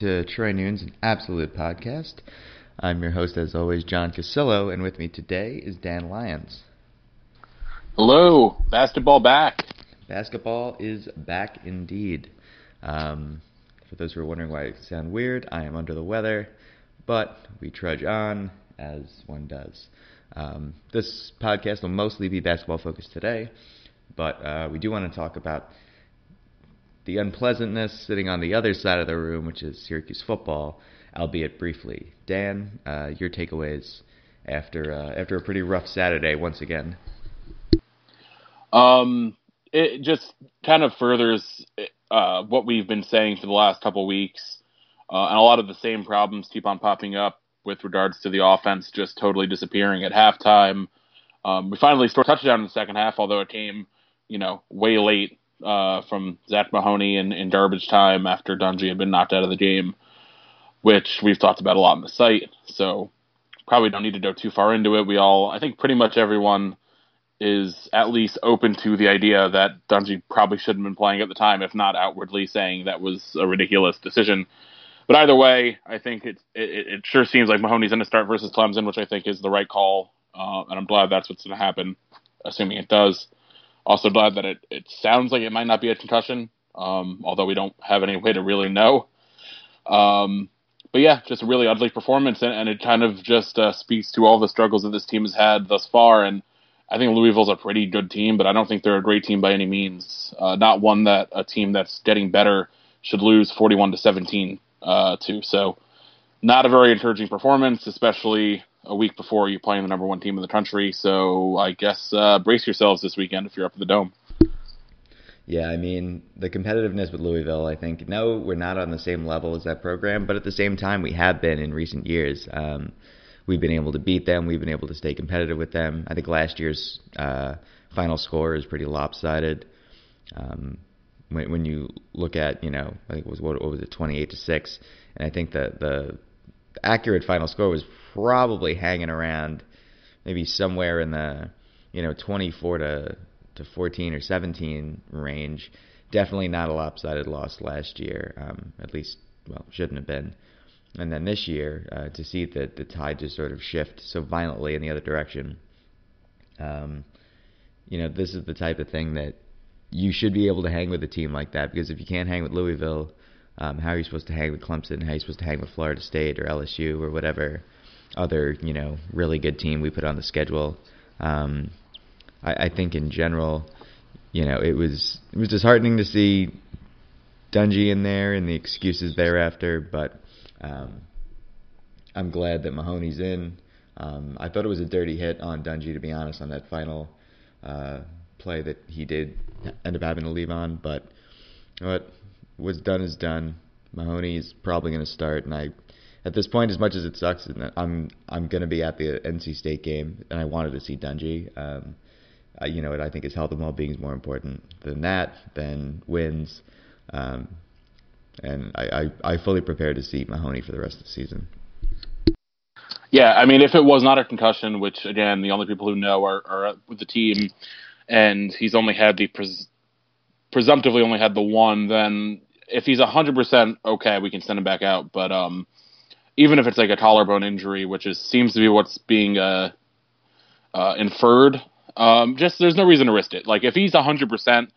To Troy Nunes, an absolute podcast. I'm your host, as always, John Cassillo, and with me today is Dan Lyons. Hello, basketball back. Basketball is back indeed. Um, for those who are wondering why I sound weird, I am under the weather, but we trudge on as one does. Um, this podcast will mostly be basketball focused today, but uh, we do want to talk about the unpleasantness sitting on the other side of the room, which is Syracuse football, albeit briefly. Dan, uh, your takeaways after uh, after a pretty rough Saturday once again. Um, it just kind of furthers uh, what we've been saying for the last couple weeks, uh, and a lot of the same problems keep on popping up with regards to the offense just totally disappearing at halftime. Um, we finally scored a touchdown in the second half, although it came, you know, way late uh, from Zach Mahoney in, in garbage time after Dungey had been knocked out of the game, which we've talked about a lot in the site. So probably don't need to go too far into it. We all, I think, pretty much everyone is at least open to the idea that Dungey probably shouldn't have been playing at the time, if not outwardly saying that was a ridiculous decision. But either way, I think it, it, it sure seems like Mahoney's going to start versus Clemson, which I think is the right call, uh, and I'm glad that's what's going to happen, assuming it does. Also glad that it, it sounds like it might not be a concussion, um, although we don't have any way to really know. Um, but yeah, just a really ugly performance, and, and it kind of just uh, speaks to all the struggles that this team has had thus far. And I think Louisville's a pretty good team, but I don't think they're a great team by any means. Uh, not one that a team that's getting better should lose 41 to 17 uh, to. So, not a very encouraging performance, especially a week before you playing the number one team in the country. So, I guess uh, brace yourselves this weekend if you're up at the dome. Yeah, I mean, the competitiveness with Louisville, I think, no, we're not on the same level as that program, but at the same time, we have been in recent years. Um, we've been able to beat them, we've been able to stay competitive with them. I think last year's uh, final score is pretty lopsided. Um, when, when you look at, you know, I think it was what, what was it, 28 to 6, and I think that the accurate final score was probably hanging around maybe somewhere in the, you know, 24 to to 14 or 17 range. Definitely not a lopsided loss last year. Um, at least, well, shouldn't have been. And then this year, uh, to see the the tide just sort of shift so violently in the other direction. Um, you know, this is the type of thing that you should be able to hang with a team like that because if you can't hang with Louisville, um, how are you supposed to hang with Clemson? How are you supposed to hang with Florida State or LSU or whatever other you know really good team we put on the schedule? Um, I, I think in general, you know, it was it was disheartening to see Dungey in there and the excuses thereafter, but um, I'm glad that Mahoney's in. Um, I thought it was a dirty hit on Dungey, to be honest, on that final uh, play that he did end up having to leave on. But what was done is done. Mahoney is probably going to start, and I, at this point, as much as it sucks, I'm I'm going to be at the NC State game, and I wanted to see Dungey. Um, uh, you know, I think his health and well-being is more important than that, than wins. Um, and I, I, I fully prepared to see Mahoney for the rest of the season. Yeah, I mean, if it was not a concussion, which again, the only people who know are, are with the team, and he's only had the pres- presumptively only had the one, then if he's hundred percent okay, we can send him back out. But um, even if it's like a collarbone injury, which is seems to be what's being uh, uh, inferred um, just there's no reason to risk it. Like if he's 100%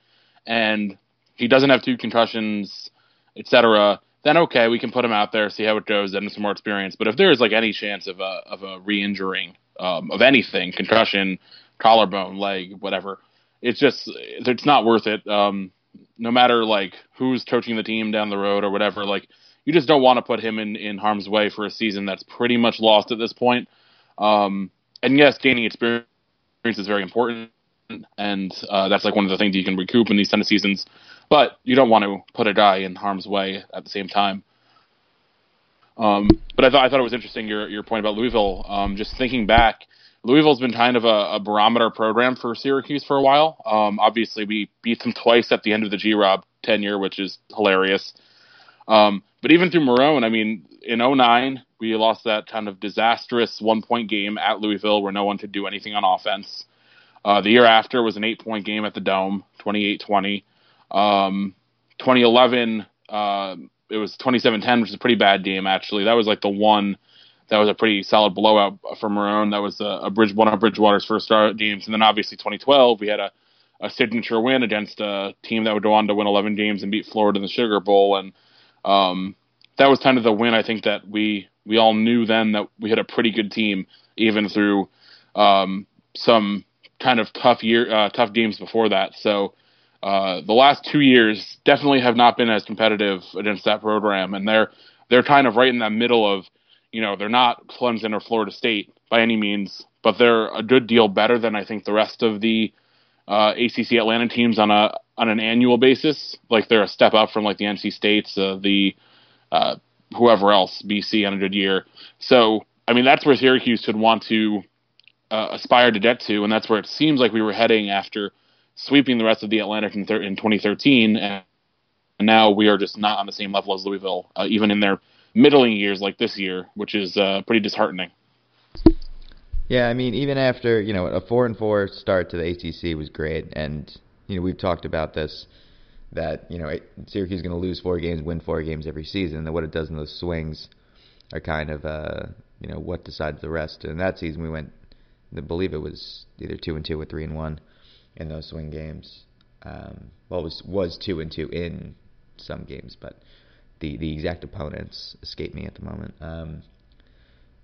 and he doesn't have two concussions, etc., then okay, we can put him out there, see how it goes, then some more experience. But if there is like any chance of a of a re-injuring um, of anything, concussion, collarbone, leg, whatever, it's just it's not worth it. Um, no matter like who's coaching the team down the road or whatever, like you just don't want to put him in in harm's way for a season that's pretty much lost at this point. Um, and yes, gaining experience is very important, and uh, that's like one of the things you can recoup in these kind of seasons. But you don't want to put a guy in harm's way at the same time. Um, but I thought I thought it was interesting your your point about Louisville. Um, just thinking back, Louisville's been kind of a, a barometer program for Syracuse for a while. Um, obviously, we beat them twice at the end of the G Rob tenure, which is hilarious. Um, but even through Marrone, I mean, in 09, we lost that kind of disastrous one point game at Louisville where no one could do anything on offense. Uh, the year after was an eight point game at the Dome, 28 20. Um, 2011, uh, it was 27 10, which is a pretty bad game, actually. That was like the one that was a pretty solid blowout for Marrone. That was a, a Bridge, one of Bridgewater's first start games. And then obviously 2012, we had a, a signature win against a team that would go on to win 11 games and beat Florida in the Sugar Bowl. And um, that was kind of the win I think that we we all knew then that we had a pretty good team even through um, some kind of tough year uh, tough games before that. So uh, the last two years definitely have not been as competitive against that program, and they're they're kind of right in that middle of you know they're not Clemson or Florida State by any means, but they're a good deal better than I think the rest of the uh, ACC Atlantic teams on a on an annual basis. Like they're a step up from like the NC States, uh, the uh, whoever else, BC on a good year. So I mean that's where Syracuse could want to uh, aspire to get to, and that's where it seems like we were heading after sweeping the rest of the Atlantic in, thir- in 2013, and now we are just not on the same level as Louisville, uh, even in their middling years like this year, which is uh, pretty disheartening. Yeah, I mean, even after you know a four and four start to the ACC was great, and you know we've talked about this that you know Syracuse is going to lose four games, win four games every season, and what it does in those swings are kind of uh, you know what decides the rest. And that season we went, I believe it was either two and two or three and one in those swing games. Um, well, it was was two and two in some games, but the the exact opponents escape me at the moment. Um,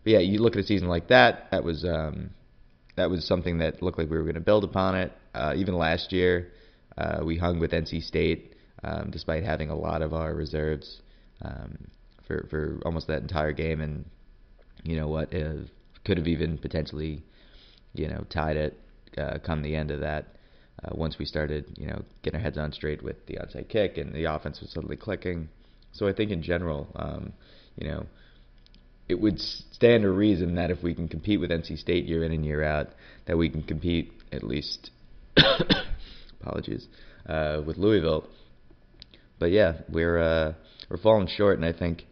but yeah, you look at a season like that. That was um, that was something that looked like we were going to build upon it. Uh, even last year, uh, we hung with NC State um, despite having a lot of our reserves um, for for almost that entire game, and you know what uh, could have even potentially you know tied it uh, come the end of that. Uh, once we started, you know, getting our heads on straight with the onside kick and the offense was suddenly clicking. So I think in general, um, you know, it would stand to reason that if we can compete with NC State year in and year out, that we can compete at least. apologies, uh, with Louisville. But yeah, we're uh, we're falling short, and I think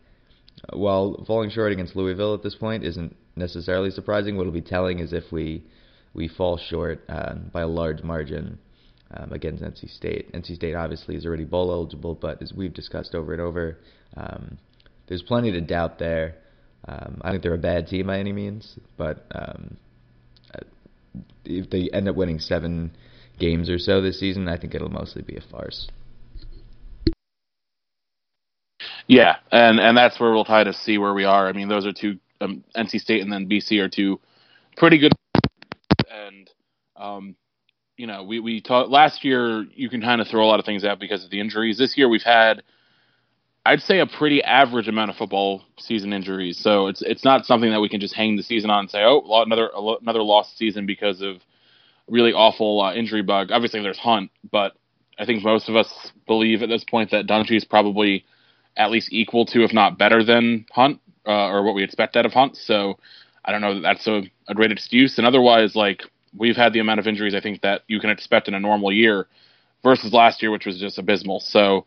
uh, while falling short against Louisville at this point isn't necessarily surprising, what will be telling is if we we fall short uh, by a large margin um, against NC State. NC State obviously is already bowl eligible, but as we've discussed over and over, um, there's plenty to doubt there. Um, I think they're a bad team by any means, but um, uh, if they end up winning seven games or so this season, I think it'll mostly be a farce. Yeah, and and that's where we'll try to see where we are. I mean, those are two um, NC State and then BC are two pretty good, and um, you know, we we talked last year. You can kind of throw a lot of things out because of the injuries. This year, we've had I'd say a pretty average amount of football season injuries. So it's it's not something that we can just hang the season on and say, oh, another another lost season because of really awful uh, injury bug. Obviously, there's Hunt, but I think most of us believe at this point that Dungey is probably at least equal to, if not better than Hunt, uh, or what we expect out of Hunt. So I don't know that that's a, a great excuse. And otherwise, like we've had the amount of injuries I think that you can expect in a normal year versus last year, which was just abysmal. So.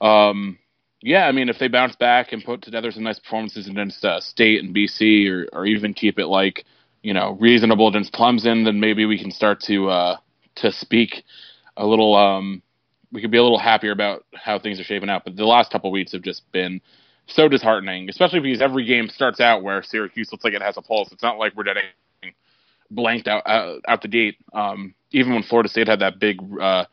Um, yeah, I mean, if they bounce back and put together some nice performances against uh, State and BC, or or even keep it like you know reasonable against Clemson, then maybe we can start to uh, to speak a little. Um, we could be a little happier about how things are shaping out. But the last couple weeks have just been so disheartening, especially because every game starts out where Syracuse looks like it has a pulse. It's not like we're getting blanked out out, out the gate. Um, even when Florida State had that big uh,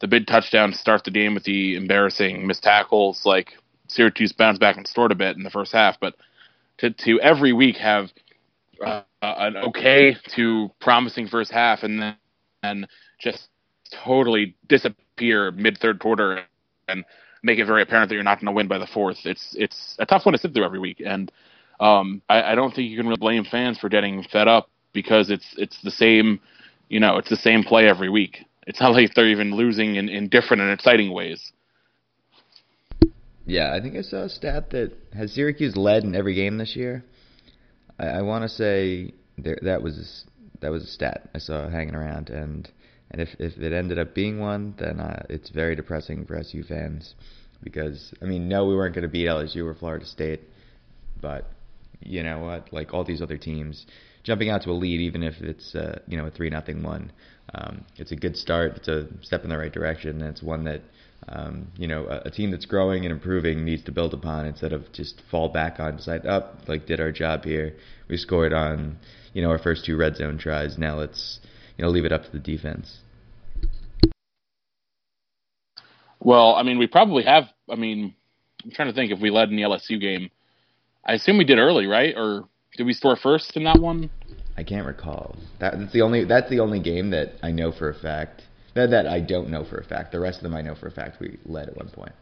the big touchdown to start the game with the embarrassing missed tackles. Like Syracuse bounced back and stored a bit in the first half, but to to every week have uh, an okay to promising first half and then and just totally disappear mid third quarter and make it very apparent that you're not going to win by the fourth. It's it's a tough one to sit through every week, and um, I, I don't think you can really blame fans for getting fed up because it's it's the same, you know, it's the same play every week it's not like they're even losing in, in different and exciting ways. Yeah, I think I saw a stat that has Syracuse led in every game this year. I, I want to say there, that was that was a stat I saw hanging around, and and if if it ended up being one, then uh, it's very depressing for SU fans because I mean, no, we weren't going to beat LSU or Florida State, but you know what? Like all these other teams, jumping out to a lead, even if it's uh, you know a three nothing one, um, it's a good start. It's a step in the right direction, and it's one that um, you know a, a team that's growing and improving needs to build upon instead of just fall back on. Decide up, oh, like did our job here. We scored on you know our first two red zone tries. Now let's you know leave it up to the defense. Well, I mean, we probably have. I mean, I'm trying to think if we led in the LSU game. I assume we did early, right? Or did we score first in that one? I can't recall. That, that's the only that's the only game that I know for a fact. That that I don't know for a fact. The rest of them I know for a fact we led at one point.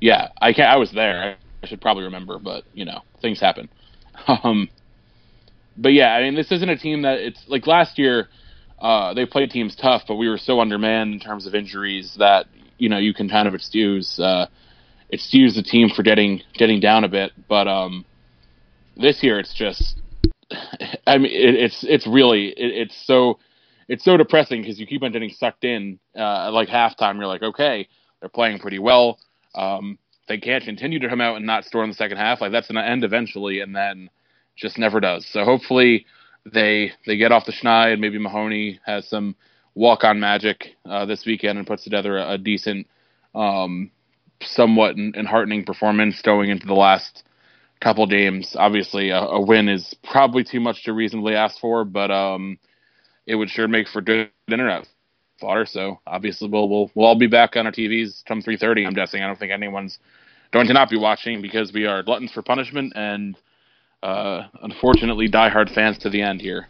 Yeah, I can I was there. I should probably remember, but you know, things happen. Um, but yeah, I mean, this isn't a team that it's like last year. Uh, they played teams tough, but we were so undermanned in terms of injuries that you know you can kind of excuse uh, excuse the team for getting getting down a bit. But um, this year, it's just I mean, it, it's it's really it, it's so it's so depressing because you keep on getting sucked in. Uh, like halftime, you're like, okay, they're playing pretty well. Um, they can't continue to come out and not score in the second half. Like that's going to end eventually, and then just never does. So hopefully they they get off the schneid. Maybe Mahoney has some walk on magic uh, this weekend and puts together a, a decent, um, somewhat enheartening performance going into the last couple games. Obviously, a, a, win is probably too much to reasonably ask for, but um, it would sure make for good internet fodder. So obviously, we'll we'll we'll all be back on our TVs come 3:30. I'm guessing. I don't think anyone's going to not be watching because we are gluttons for punishment and uh, unfortunately diehard fans to the end here.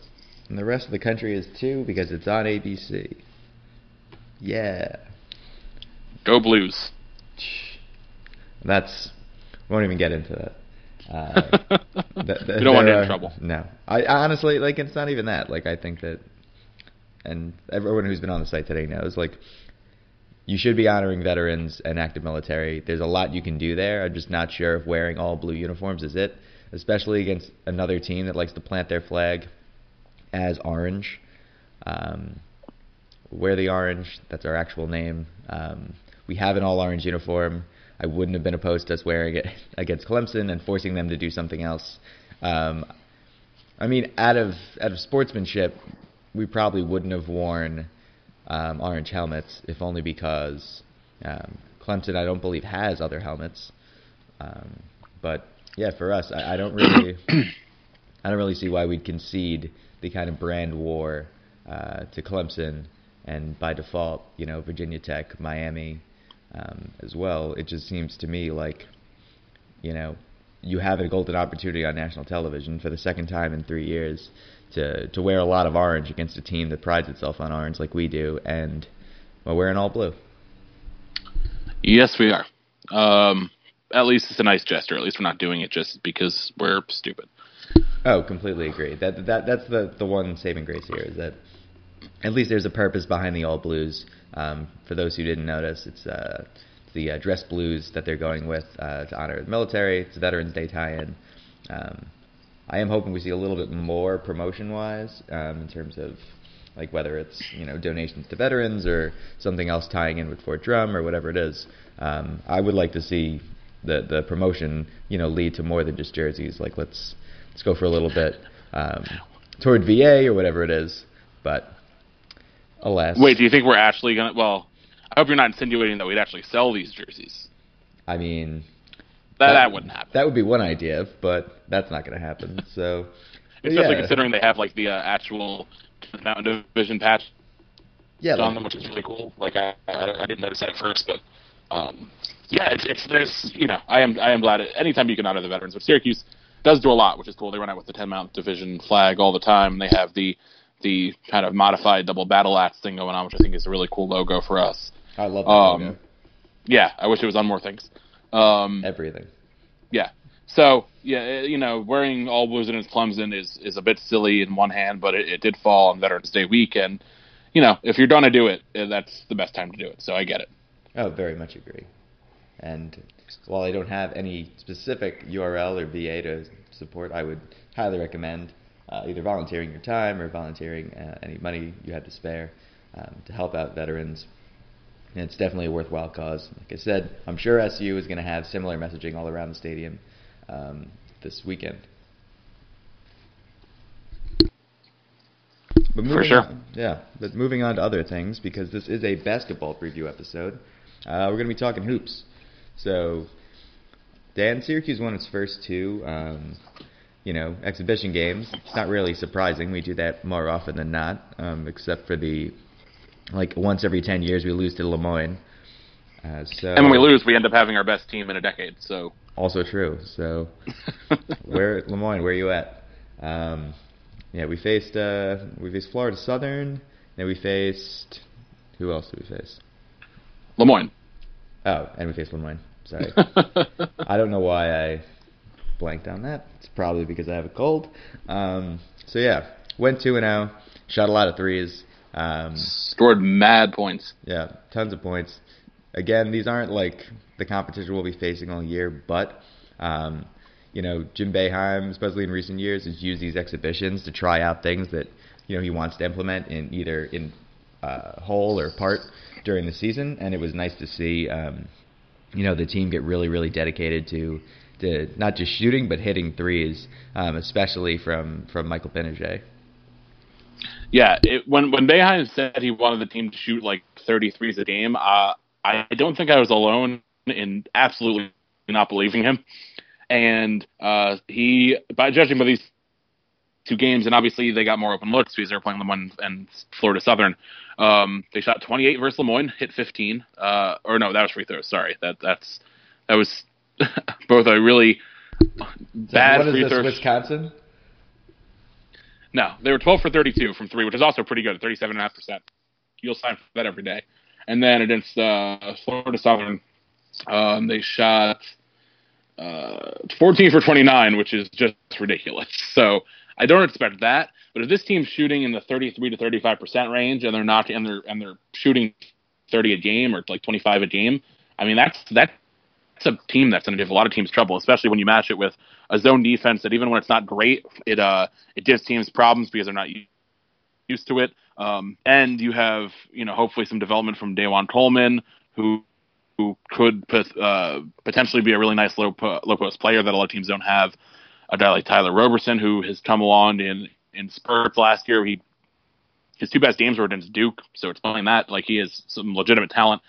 And the rest of the country is too because it's on ABC. Yeah. Go Blues. That's won't even get into that. Uh, th- th- you don't want to get in trouble. No, I honestly like it's not even that. Like I think that, and everyone who's been on the site today knows like you should be honoring veterans and active military. There's a lot you can do there. I'm just not sure if wearing all blue uniforms is it, especially against another team that likes to plant their flag as orange. Um, wear the orange. That's our actual name. Um, we have an all orange uniform. I wouldn't have been opposed to us wearing it against Clemson and forcing them to do something else. Um, I mean, out of out of sportsmanship, we probably wouldn't have worn um, orange helmets if only because um, Clemson, I don't believe, has other helmets. Um, but yeah, for us, I, I don't really, I don't really see why we'd concede the kind of brand war uh, to Clemson and by default, you know, Virginia Tech, Miami, um, as well. It just seems to me like, you know, you have a golden opportunity on national television for the second time in three years to to wear a lot of orange against a team that prides itself on orange like we do, and well, wearing all blue. Yes, we are. Um, at least it's a nice gesture. At least we're not doing it just because we're stupid. Oh, completely agree. That that that's the the one saving grace here is that at least there's a purpose behind the all blues. Um, for those who didn't notice, it's uh, the uh, dress blues that they're going with uh, to honor the military. It's a Veterans Day tie-in. Um, I am hoping we see a little bit more promotion-wise um, in terms of like whether it's you know donations to veterans or something else tying in with Fort Drum or whatever it is. Um, I would like to see the the promotion you know lead to more than just jerseys. Like let's let's go for a little bit um, toward VA or whatever it is. But Alas. Wait, do you think we're actually gonna? Well, I hope you're not insinuating that we'd actually sell these jerseys. I mean, that that, that wouldn't happen. That would be one idea, but that's not going to happen. So, especially yeah. considering they have like the uh, actual Mountain Division patch yeah, on like, them, which is really cool. Like I, I, I didn't notice that at first, but um, yeah, it's, it's there's you know I am I am glad it, anytime you can honor the veterans, but Syracuse does do a lot, which is cool. They run out with the 10 Mount Division flag all the time. They have the the kind of modified double battle axe thing going on, which I think is a really cool logo for us. I love that um, logo. Yeah, I wish it was on more things. Um, Everything. Yeah. So yeah, you know, wearing all blues in his Clemson is is a bit silly in one hand, but it, it did fall on Veterans Day week, and you know, if you're gonna do it, eh, that's the best time to do it. So I get it. Oh, very much agree. And while I don't have any specific URL or VA to support, I would highly recommend uh, either volunteering your time or volunteering uh, any money you have to spare um, to help out veterans. And it's definitely a worthwhile cause. Like I said, I'm sure SU is going to have similar messaging all around the stadium um, this weekend. But For sure. On, yeah, but moving on to other things because this is a basketball preview episode. Uh, we're going to be talking hoops. So, Dan, Syracuse won its first two, um, you know, exhibition games. It's not really surprising. We do that more often than not, um, except for the like once every ten years we lose to Le Moyne. Uh, so and when we lose, we end up having our best team in a decade. So also true. So where Le Moyne, where are you at? Um, yeah, we faced uh, we faced Florida Southern, and we faced who else did we face? Le Moyne. Oh, and we faced Le Moyne. Sorry, I don't know why I blanked on that. Probably because I have a cold. Um, so yeah, went two and zero, shot a lot of threes. Um, Scored mad points. Yeah, tons of points. Again, these aren't like the competition we'll be facing all year, but um, you know, Jim Boeheim, especially in recent years, has used these exhibitions to try out things that you know he wants to implement in either in uh, whole or part during the season, and it was nice to see um, you know the team get really really dedicated to to not just shooting but hitting threes, um, especially from from Michael Gbinije. Yeah, it, when when Boeheim said he wanted the team to shoot like 33s a game, uh, I don't think I was alone in absolutely not believing him. And uh, he, by judging by these two games, and obviously they got more open looks because they were playing Le Moyne and Florida Southern. Um, they shot 28 versus Le Moyne, hit 15. Uh, or no, that was free throws. Sorry, that that's that was both are really bad what is free this, throws. Wisconsin. No, they were 12 for 32 from three, which is also pretty good, 37.5%. You'll sign for that every day. And then against uh, Florida Southern, um, they shot uh, 14 for 29, which is just ridiculous. So I don't expect that. But if this team's shooting in the 33 to 35 percent range, and they're not, and they're and they're shooting 30 a game or like 25 a game, I mean that's that's a team that's going to give a lot of teams trouble, especially when you match it with a zone defense that even when it's not great, it uh it gives teams problems because they're not used to it. Um, and you have you know hopefully some development from DaJuan Coleman, who who could uh, potentially be a really nice low low post player that a lot of teams don't have. A guy like Tyler Roberson, who has come along in in spurts last year. He his two best games were against Duke, so it's playing that like he has some legitimate talent.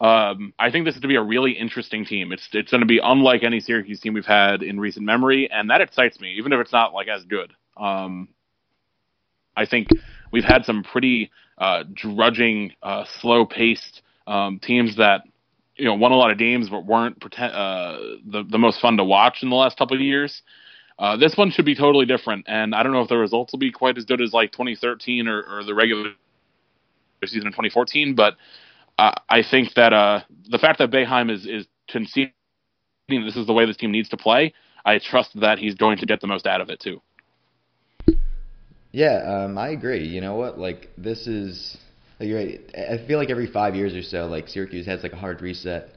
Um, I think this is to be a really interesting team. It's it's going to be unlike any Syracuse team we've had in recent memory, and that excites me, even if it's not like as good. Um, I think we've had some pretty uh, drudging, uh, slow-paced um, teams that you know won a lot of games but weren't pretend, uh, the the most fun to watch in the last couple of years. Uh, this one should be totally different, and I don't know if the results will be quite as good as like 2013 or, or the regular season in 2014. But I think that uh, the fact that Boeheim is is conceding this is the way this team needs to play, I trust that he's going to get the most out of it too. Yeah, um, I agree. You know what? Like this is, like, right. I feel like every five years or so, like Syracuse has like a hard reset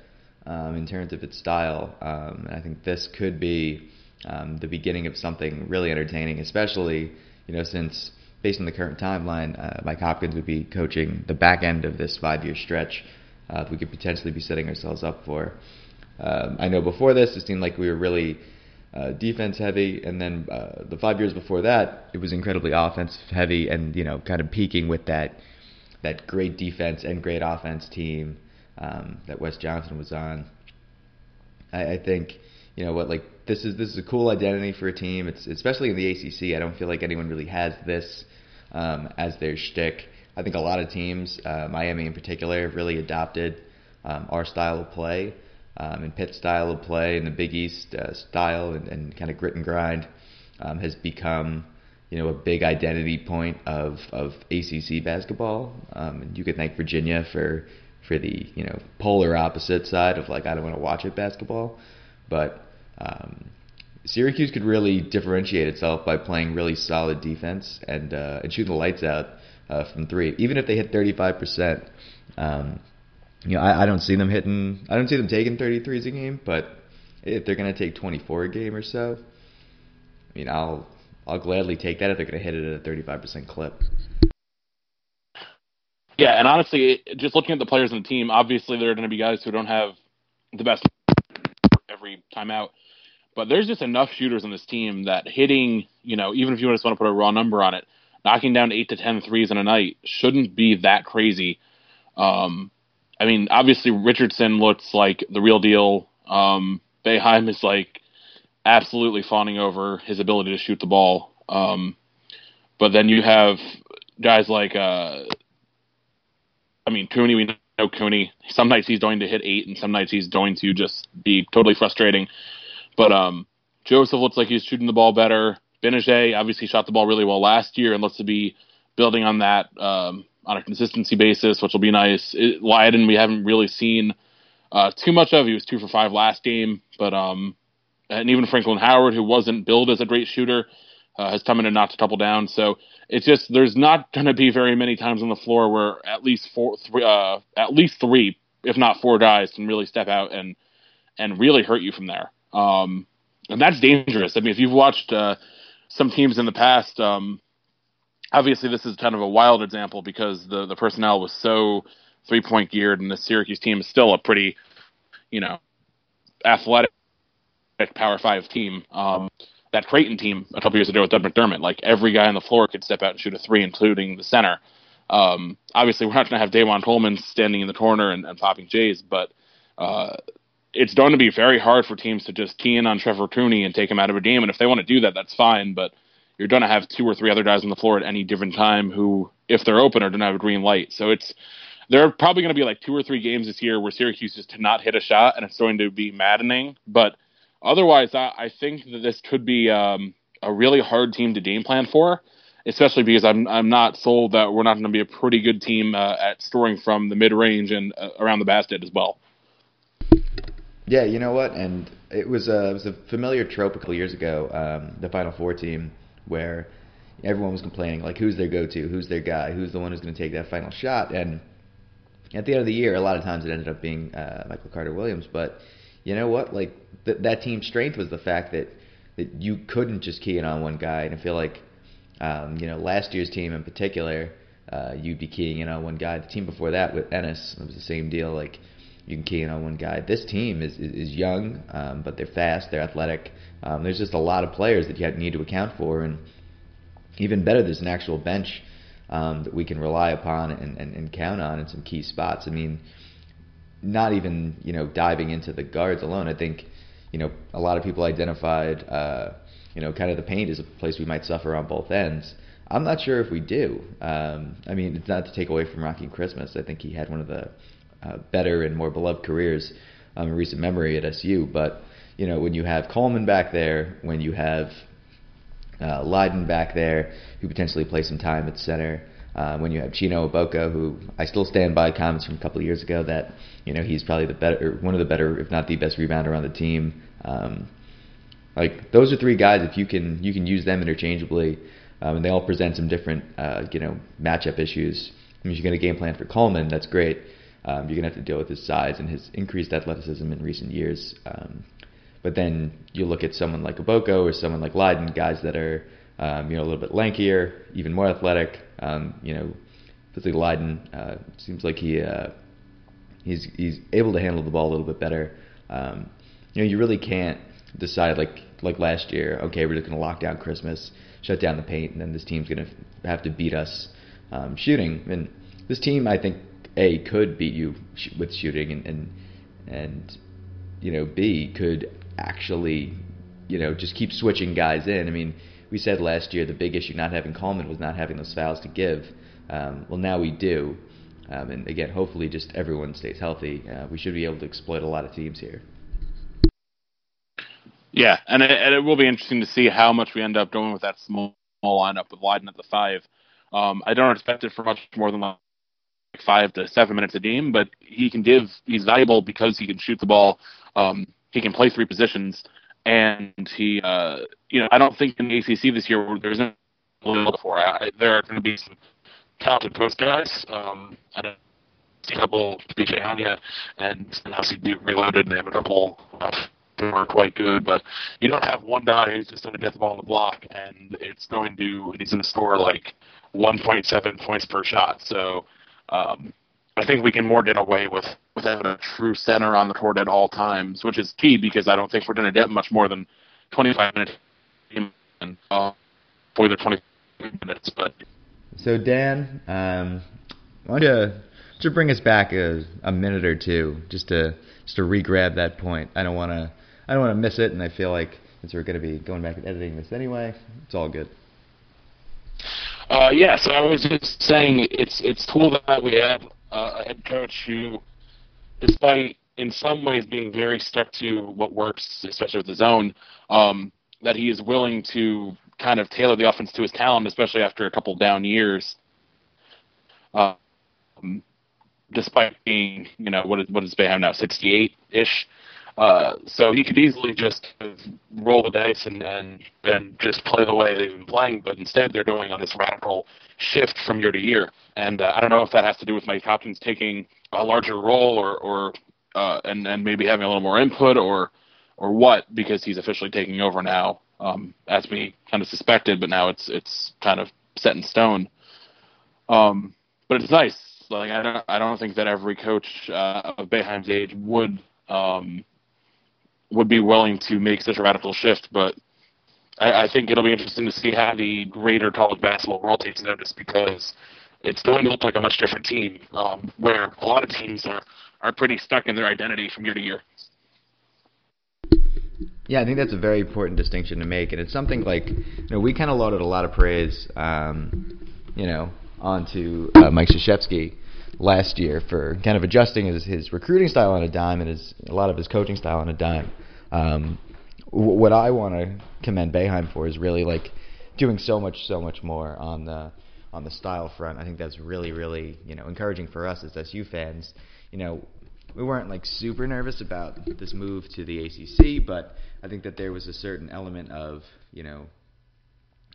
um, in terms of its style, um, and I think this could be um, the beginning of something really entertaining, especially you know since based on the current timeline, uh, Mike Hopkins would be coaching the back end of this five-year stretch. Uh, we could potentially be setting ourselves up for. Um, I know before this, it seemed like we were really uh, defense heavy, and then uh, the five years before that, it was incredibly offense heavy, and you know, kind of peaking with that that great defense and great offense team um, that Wes Johnson was on. I, I think you know what, like this is this is a cool identity for a team. It's especially in the ACC. I don't feel like anyone really has this um, as their shtick. I think a lot of teams, uh, Miami in particular, have really adopted um, our style of play um, and Pitt's style of play and the Big East uh, style and, and kind of grit and grind um, has become you know a big identity point of of ACC basketball. Um, and you could thank Virginia for for the you know polar opposite side of like I don't want to watch it basketball, but um, Syracuse could really differentiate itself by playing really solid defense and uh, and shooting the lights out uh, from three. Even if they hit 35 percent, um, you know, I, I don't see them hitting. I don't see them taking 33s a game, but if they're going to take 24 a game or so, I mean, I'll I'll gladly take that if they're going to hit it at a 35% clip. Yeah, and honestly, just looking at the players on the team, obviously there are going to be guys who don't have the best every time out. But there's just enough shooters on this team that hitting, you know, even if you just want to put a raw number on it, knocking down eight to ten threes in a night shouldn't be that crazy. Um, I mean, obviously Richardson looks like the real deal. Um, Boeheim is like absolutely fawning over his ability to shoot the ball. Um, but then you have guys like, uh, I mean, Cooney. We know Cooney. Some nights he's going to hit eight, and some nights he's going to just be totally frustrating. But um, Joseph looks like he's shooting the ball better. Gbinije obviously shot the ball really well last year, and looks to be building on that um, on a consistency basis, which will be nice. It, Lydon, we haven't really seen uh, too much of. He was two for five last game, but um, and even Franklin Howard, who wasn't billed as a great shooter, uh, has come in and knocked a couple down. So it's just there's not going to be very many times on the floor where at least four, three, uh, at least three, if not four guys, can really step out and and really hurt you from there. Um, and that's dangerous. I mean, if you've watched uh, some teams in the past, um, obviously this is kind of a wild example because the the personnel was so three point geared, and the Syracuse team is still a pretty, you know, athletic Power Five team. Um, that Creighton team a couple years ago with Doug McDermott, like every guy on the floor could step out and shoot a three, including the center. Um, obviously, we're not going to have DaJuan Coleman standing in the corner and, and popping Jays, but uh, it's going to be very hard for teams to just key in on Trevor Cooney and take him out of a game. And if they want to do that, that's fine. But you're going to have two or three other guys on the floor at any given time who, if they're open, are going to have a green light. So it's there are probably going to be like two or three games this year where Syracuse just cannot hit a shot, and it's going to be maddening. But otherwise, I, I think that this could be um, a really hard team to game plan for, especially because I'm I'm not sold that we're not going to be a pretty good team uh, at scoring from the mid range and uh, around the basket as well. Yeah, you know what? And it was a it was a familiar trope a couple years ago, um, the Final Four team, where everyone was complaining like, who's their go-to, who's their guy, who's the one who's going to take that final shot, and at the end of the year, a lot of times it ended up being uh, Michael Carter Williams. But you know what? Like th- that team's strength was the fact that that you couldn't just key in on one guy, and I feel like um, you know last year's team in particular, uh, you'd be keying in on one guy. The team before that with Ennis, it was the same deal. Like you can key in on one guy. This team is is, is young, um, but they're fast, they're athletic. Um, there's just a lot of players that you need to account for, and even better, there's an actual bench um, that we can rely upon and, and, and count on in some key spots. I mean, not even you know diving into the guards alone. I think you know a lot of people identified uh, you know kind of the paint is a place we might suffer on both ends. I'm not sure if we do. Um, I mean, it's not to take away from Rocky Christmas. I think he had one of the uh, better and more beloved careers um, in recent memory at SU. But you know, when you have Coleman back there, when you have uh, Lydon back there, who potentially play some time at center, uh, when you have Chino Obokoh, who I still stand by comments from a couple of years ago that you know he's probably the better, one of the better, if not the best rebounder on the team. Um, like those are three guys. If you can you can use them interchangeably, um, and they all present some different uh, you know matchup issues. I mean, if you're going to game plan for Coleman, that's great. Um, you're going to have to deal with his size and his increased athleticism in recent years. Um, but then you look at someone like Obokoh or someone like Lydon, guys that are um, you know a little bit lankier, even more athletic. Um, you know, particularly Lydon uh, seems like he uh, he's he's able to handle the ball a little bit better. Um, you know, you really can't decide like like last year. Okay, we're just going to lock down Christmas, shut down the paint, and then this team's going to have to beat us um, shooting. And this team, I think, a could beat you sh- with shooting, and, and and you know B could actually you know just keep switching guys in. I mean, we said last year the big issue not having Coleman was not having those fouls to give. Um, well, now we do. Um, and again, hopefully, just everyone stays healthy. Uh, we should be able to exploit a lot of teams here. Yeah, and it, and it will be interesting to see how much we end up going with that small, small lineup with Lydon at the five. Um, I don't expect it for much more than like five to seven minutes a game, but he can give. He's valuable because he can shoot the ball. Um, he can play three positions, and he, uh, you know, I don't think in the ACC this year there's no for. I, there are going to be some talented post guys. Um, I don't see double BJ Anya and Duke reloaded and they have a couple uh, are quite good, but you don't have one guy who's just going to get the ball on the block and it's going to he's going to score like 1.7 points per shot. So um, I think we can more get away with with having a true center on the court at all times, which is key because I don't think we're going to get much more than 25 minutes and uh, for the 20 minutes. But so Dan, um, I want to to bring us back a, a minute or two just to just to re-grab that point. I don't want to I don't want to miss it, and I feel like since we're going to be going back and editing this anyway, it's all good. Uh, yeah, so I was just saying it's it's cool that we have uh, a head coach who, despite in some ways being very stuck to what works, especially with his own, um, that he is willing to kind of tailor the offense to his talent, especially after a couple down years. Um, despite being, you know, what is what Boeheim now, 68 ish. Uh, so he could easily just roll the dice and, and and just play the way they've been playing, but instead they're going on this radical shift from year to year. And uh, I don't know if that has to do with Mike Hopkins taking a larger role or or uh, and and maybe having a little more input or or what because he's officially taking over now, um, as we kind of suspected, but now it's it's kind of set in stone. Um, but it's nice. Like I don't I don't think that every coach uh, of Boeheim's age would um, would be willing to make such a radical shift, but I, I think it'll be interesting to see how the greater college basketball world takes notice because it's going to look like a much different team, um, where a lot of teams are, are pretty stuck in their identity from year to year. Yeah, I think that's a very important distinction to make, and it's something like you know we kind of loaded a lot of praise, um, you know, onto uh, Mike Krzyzewski last year for kind of adjusting his, his recruiting style on a dime and his a lot of his coaching style on a dime. Um, w- what I want to commend Boeheim for is really like doing so much, so much more on the on the style front. I think that's really, really you know encouraging for us as SU fans. You know, we weren't like super nervous about this move to the ACC, but I think that there was a certain element of you know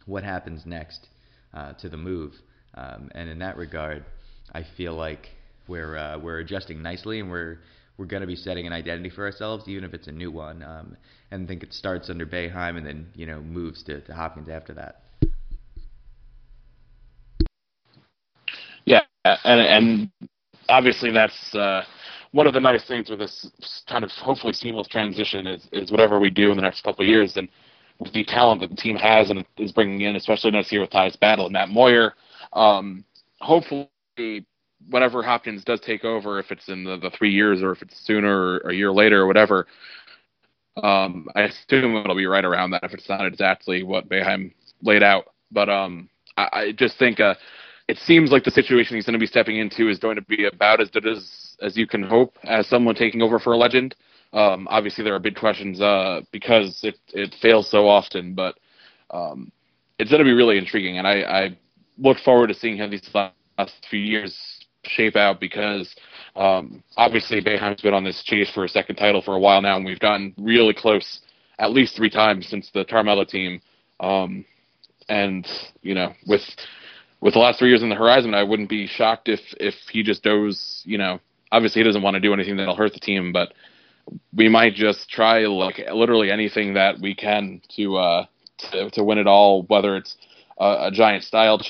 what happens next uh, to the move, um, and in that regard, I feel like we're uh, we're adjusting nicely, and we're we're going to be setting an identity for ourselves, even if it's a new one. Um, and I think it starts under Boeheim and then you know moves to, to Hopkins after that. Yeah, and and obviously that's uh, one of the nice things with this kind of hopefully seamless transition is is whatever we do in the next couple of years and with the talent that the team has and is bringing in, especially next year with Tyus Battle and Matt Moyer. Um, hopefully whenever Hopkins does take over, if it's in the, the three years or if it's sooner or a year later or whatever, um, I assume it'll be right around that if it's not exactly what Boeheim laid out. But um, I, I just think uh, it seems like the situation he's going to be stepping into is going to be about as good as as you can hope as someone taking over for a legend. Um, obviously, there are big questions uh, because it it fails so often, but um, it's going to be really intriguing, and I, I look forward to seeing how these last few years shape out because um, obviously Boeheim's been on this chase for a second title for a while now, and we've gotten really close at least three times since the Carmelo team. Um, and you know, with with the last three years in the horizon, I wouldn't be shocked if if he just goes. You know, obviously he doesn't want to do anything that'll hurt the team, but we might just try like literally anything that we can to uh, to, to win it all, whether it's a, a giant style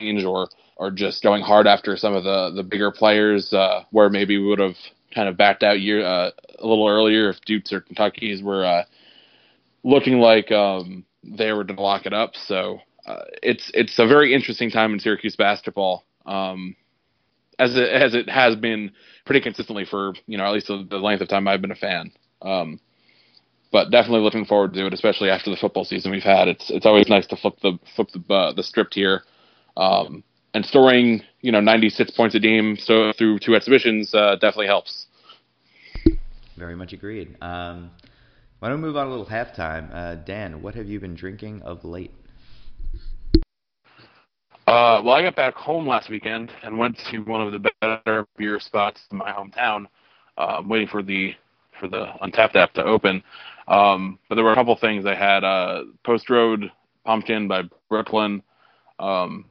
change or or just going hard after some of the the bigger players uh, where maybe we would have kind of backed out year uh, a little earlier if Dukes or Kentucky's were uh, looking like um, they were to lock it up. So uh, it's it's a very interesting time in Syracuse basketball, um, as it as it has been pretty consistently for you know at least the, length of time I've been a fan. Um, but definitely looking forward to it, especially after the football season we've had. It's it's always nice to flip the flip the uh, the script here. Um, and scoring you know 96 points a game so through two exhibitions uh, definitely helps. Very much agreed. Um, why don't we move on a little halftime? Uh, Dan, what have you been drinking of late? Uh, well, I got back home last weekend and went to one of the better beer spots in my hometown. Uh, I'm waiting for the for the Untappd app to open. Um, but there were a couple things. I had uh, Post Road Pumpkin by Brooklyn. Um,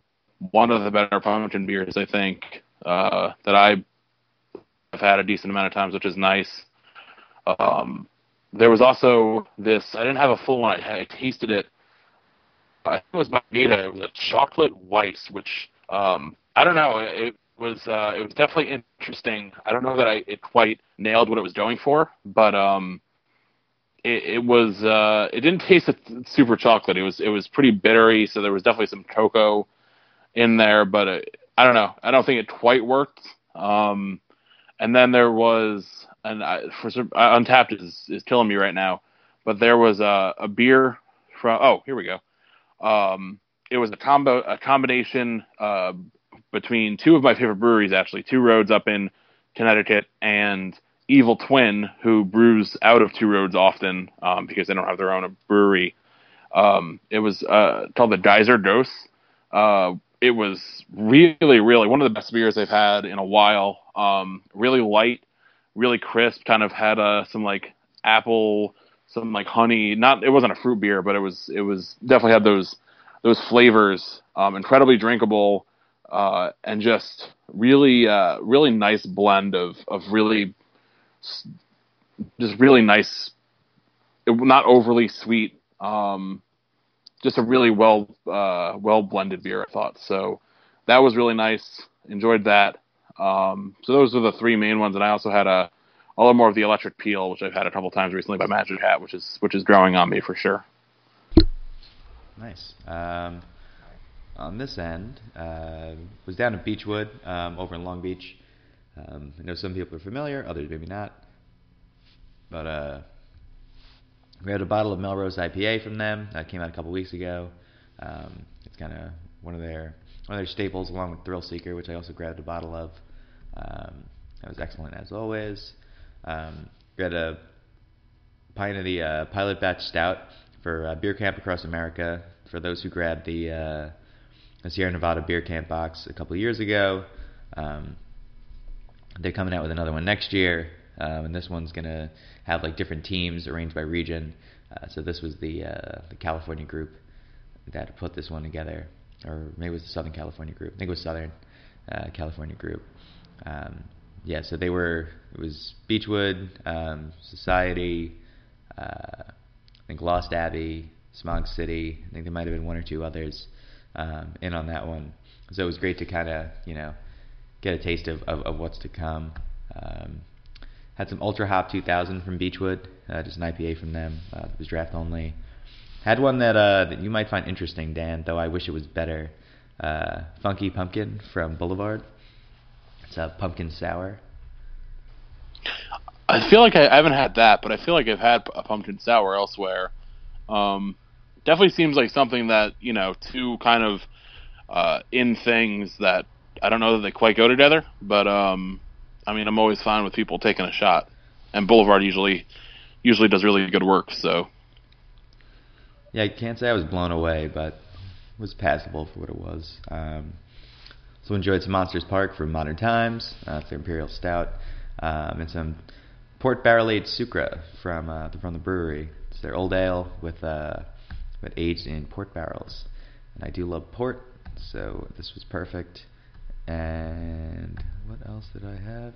one of the better pumpkin beers I think uh, that I I've had a decent amount of times, which is nice. Um, there was also this. I didn't have a full one. I, I tasted it. I think it was Vita. It was a chocolate white, which um, I don't know. It was uh, it was definitely interesting. I don't know that I it quite nailed what it was going for, but um, it, it was uh, it didn't taste super chocolate. It was it was pretty bittery, so there was definitely some cocoa in there, but it, I don't know. I don't think it quite worked. Um, and then there was, and I, for uh, Untappd is is killing me right now, but there was a, a beer from. Oh, here we go. Um, it was a combo, a combination uh, between two of my favorite breweries, actually, Two Roads up in Connecticut and Evil Twin, who brews out of Two Roads often um, because they don't have their own brewery. Um, it was uh, called the Geyser Gose. Uh, it was really, really one of the best beers I've had in a while. Um, really light, really crisp. Kind of had uh, some like apple, some like honey. Not it wasn't a fruit beer, but it was it was definitely had those those flavors. Um, incredibly drinkable, uh, and just really uh, really nice blend of of really just really nice, not overly sweet. Um, just a really well uh, well blended beer, I thought. So that was really nice. Enjoyed that. Um, so those are the three main ones, and I also had a a little more of the electric peel, which I've had a couple times recently by Magic Hat, which is which is growing on me for sure. Nice. Um, on this end, uh, was down at Beachwood um, over in Long Beach. Um, I know some people are familiar, others maybe not. But uh, we had a bottle of Melrose IPA from them that came out a couple weeks ago. Um, it's kind of one of their one of their staples, along with Thrill Seeker, which I also grabbed a bottle of. Um, that was excellent as always. Um, a pint of the uh, Pilot Batch Stout for uh, Beer Camp Across America. For those who grabbed the, uh, the Sierra Nevada Beer Camp box a couple years ago, um, they're coming out with another one next year, um, and this one's gonna have like different teams arranged by region. Uh, so this was the uh, the California group that put this one together, or maybe it was the Southern California group. I think it was Southern uh, California group. Um, yeah, so they were. It was Beachwood, um, Society, uh, I think Lost Abbey, Smog City. I think there might have been one or two others um, in on that one. So it was great to kind of you know get a taste of, of, of what's to come. Um, had some Ultra Hop 2000 from Beachwood, uh, just an IPA from them. Uh, it was draft only. Had one that uh, that you might find interesting, Dan. Though I wish it was better. Uh, Funky Pumpkin from Boulevard. It's a pumpkin sour. I feel like I, I haven't had that, but I feel like I've had a pumpkin sour elsewhere. Um, definitely seems like something that you know two kind of uh, in things that I don't know that they quite go together, but um, I mean, I'm always fine with people taking a shot, and Boulevard usually usually does really good work. So yeah, I can't say I was blown away, but it was passable for what it was. Um, so enjoyed some Monsters Park from Modern Times, uh, their Imperial Stout, um, and some Port Barrel Aged Sucre from uh, from the Bruery. It's their old ale with uh, with aged in port barrels, and I do love port, so this was perfect. And what else did I have?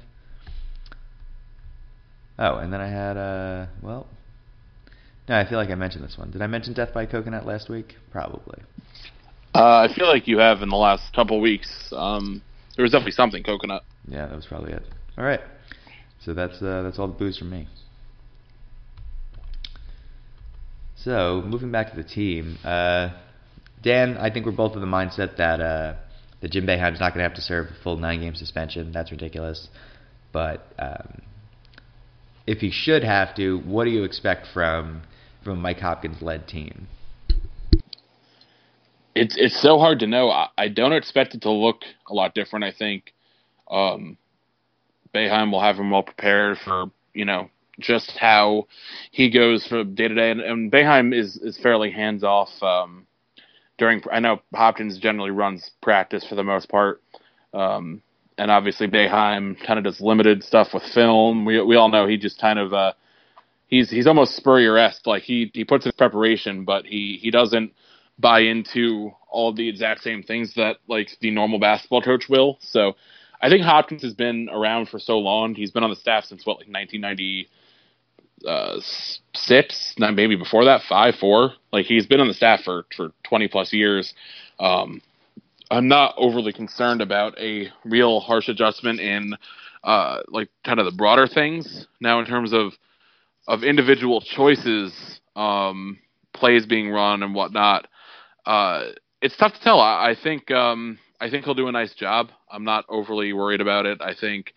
Oh, and then I had uh well no, I feel like I mentioned this one. Did I mention Death by Coconut last week? Probably. Uh, I feel like you have in the last couple weeks. Um, there was definitely something coconut. Yeah, that was probably it. All right, so that's uh, that's all the booze from me. So moving back to the team, uh, Dan, I think we're both of the mindset that uh, that Jim Boeheim's not going to have to serve a full nine game suspension. That's ridiculous. But um, if he should have to, what do you expect from from Mike Hopkins led team? It's it's so hard to know. I, I don't expect it to look a lot different. I think um, Boeheim will have him well prepared for you know just how he goes from day to day, and, and Boeheim is is fairly hands off. Um, during I know Hopkins generally runs practice for the most part, um, and obviously Boeheim kind of does limited stuff with film. We we all know he just kind of uh, he's he's almost Spurrier esque. Like he he puts in preparation, but he he doesn't buy into all the exact same things that like the normal basketball coach will. So I think Hopkins has been around for so long. He's been on the staff since what, like 1996, not maybe before that, five, four. Like he's been on the staff for for 20 plus years. Um, I'm not overly concerned about a real harsh adjustment in uh, like kind of the broader things. Now, in terms of of individual choices, um, plays being run and whatnot, uh, it's tough to tell. I, I think um, I think he'll do a nice job. I'm not overly worried about it. I think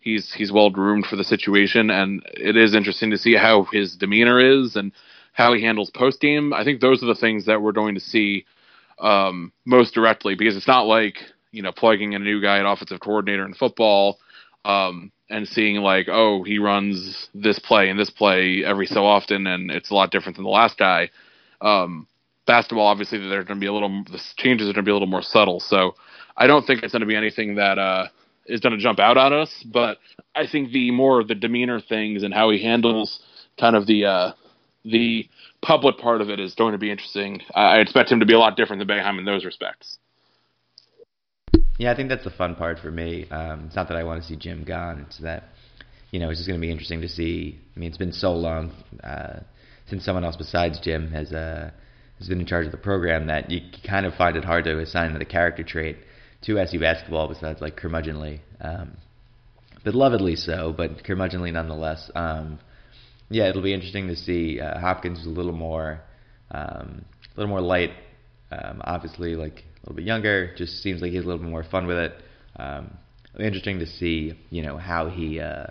he's he's well groomed for the situation, and it is interesting to see how his demeanor is and how he handles post game. I think those are the things that we're going to see um, most directly because it's not like you know plugging in a new guy, an offensive coordinator in football, um, and seeing like oh he runs this play and this play every so often, and it's a lot different than the last guy. Um, basketball, obviously, they're going to be a little the changes are going to be a little more subtle. So I don't think it's going to be anything that uh, is going to jump out on us. But I think the more the demeanor things and how he handles kind of the uh, the public part of it is going to be interesting. I expect him to be a lot different than Boeheim in those respects. Yeah, I think that's the fun part for me. Um, it's not that I want to see Jim gone; it's that you know it's just going to be interesting to see. I mean, it's been so long uh, since someone else besides Jim has uh, has been in charge of the program that you kind of find it hard to assign the character trait to SU basketball besides like curmudgeonly, um, belovedly so, but curmudgeonly nonetheless. Um, yeah, it'll be interesting to see. Uh, Hopkins is a little more, um, a little more light. Um, obviously, like a little bit younger. Just seems like he has a little bit more fun with it. Um, interesting to see, you know, how he uh,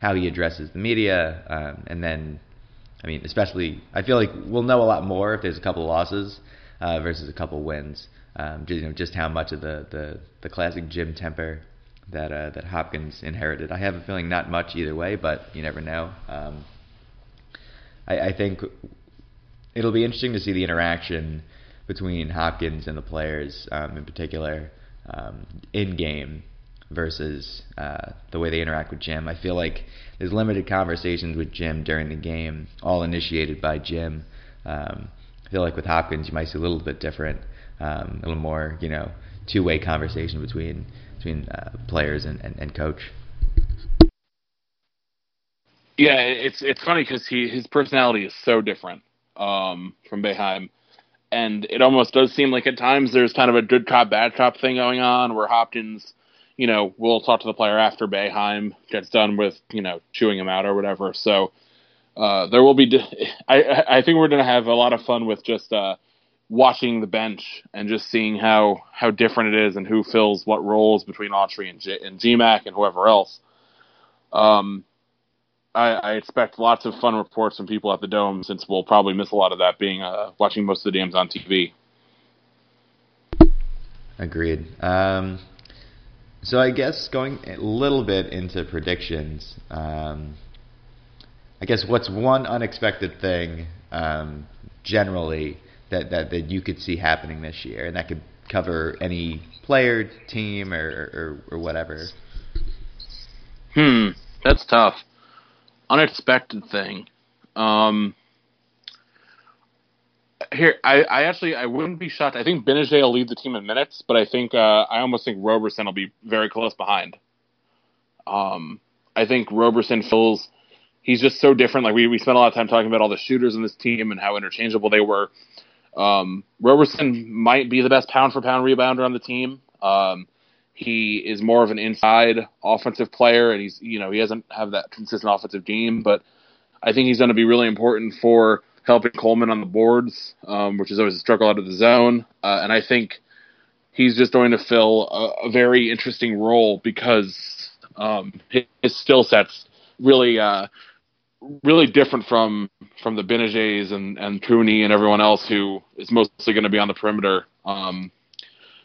how he addresses the media, um, and then, I mean, especially, I feel like we'll know a lot more if there's a couple losses uh, versus a couple wins. Um, just, you know, just how much of the, the, the classic Jim temper that uh, that Hopkins inherited. I have a feeling not much either way, but you never know. Um, I, I think it'll be interesting to see the interaction between Hopkins and the players, um, in particular, um, in game versus uh, the way they interact with Jim. I feel like there's limited conversations with Jim during the game, all initiated by Jim. Um, I feel like with Hopkins, you might see a little bit different, um, a little more, you know, two-way conversation between between uh, players and, and, and coach. Yeah, it's it's funny because he his personality is so different um, from Boeheim, and it almost does seem like at times there's kind of a good cop bad cop thing going on where Hopkins, you know, we'll talk to the player after Boeheim gets done with you know chewing him out or whatever. So uh, there will be. I I think we're gonna have a lot of fun with just uh, watching the bench and just seeing how how different it is and who fills what roles between Autry and, G- and GMAC and whoever else. Um, I, I, expect lots of fun reports from people at the dome since we'll probably miss a lot of that being uh, watching most of the games on TV. Agreed. Um, so I guess going a little bit into predictions. Um, I guess what's one unexpected thing um, generally that, that that you could see happening this year, and that could cover any player, team, or or, or whatever. Hmm, that's tough. Unexpected thing. Um, here, I, I actually I wouldn't be shocked. I think Gbinije will lead the team in minutes, but I think uh, I almost think Roberson will be very close behind. Um, I think Roberson feels he's just so different. Like we we spent a lot of time talking about all the shooters in this team and how interchangeable they were. Um, Roberson might be the best pound for pound rebounder on the team. Um, he is more of an inside offensive player, and he's you know he doesn't have that consistent offensive game, but I think he's going to be really important for helping Coleman on the boards, um, which is always a struggle out of the zone. Uh, and I think he's just going to fill a, a very interesting role because um, his, his skill sets really uh, really different from from the Gbinijes and and Cooney and everyone else who is mostly going to be on the perimeter. Um,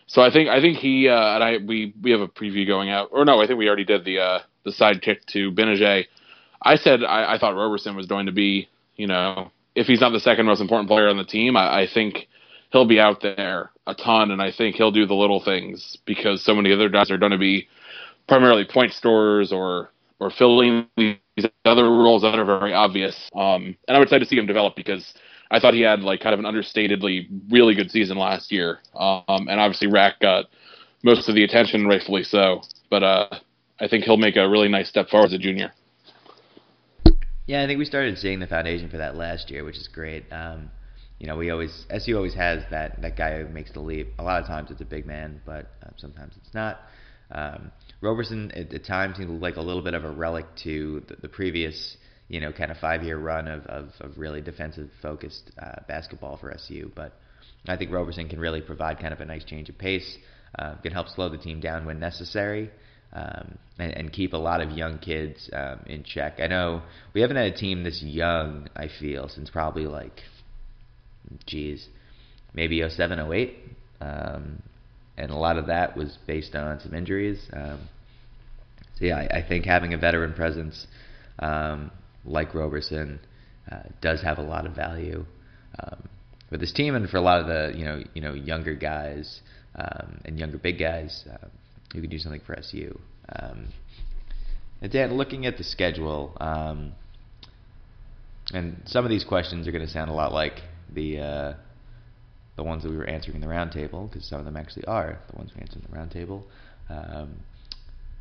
so I think I think he uh, and I we we have a preview going out or no I think we already did the uh, the sidekick to Gbinije. I said I, I thought Roberson was going to be you know if he's not the second most important player on the team I, I think he'll be out there a ton and I think he'll do the little things because so many other guys are going to be primarily point scorers or or filling these other roles that are very obvious. Um, and I'm excited to see him develop because I thought he had like kind of an understatedly really good season last year. Um, and obviously Rack got most of the attention, rightfully so. but uh, I think he'll make a really nice step forward as a junior. Yeah, I think we started seeing the foundation for that last year, which is great. Um, you know, we always SU always has that that guy who makes the leap. A lot of times it's a big man, but uh, sometimes it's not. Um, Roberson at the time seemed like a little bit of a relic to the, the previous, you know, kind of five year run of, of, of really defensive focused uh, basketball for SU. But I think Roberson can really provide kind of a nice change of pace, uh, can help slow the team down when necessary. Um, and, and, keep a lot of young kids um, in check. I know we haven't had a team this young, I feel, since probably like, geez, maybe 07, 08. Um, and a lot of that was based on some injuries. Um, so yeah, I, I, think having a veteran presence um, like Roberson uh, does have a lot of value um, for this team and for a lot of the you know you know younger guys um, and younger big guys uh, who can do something for SU. Um, and Dan, looking at the schedule, um, and some of these questions are going to sound a lot like the uh, the ones that we were answering in the roundtable, because some of them actually are the ones we answered in the roundtable. Um,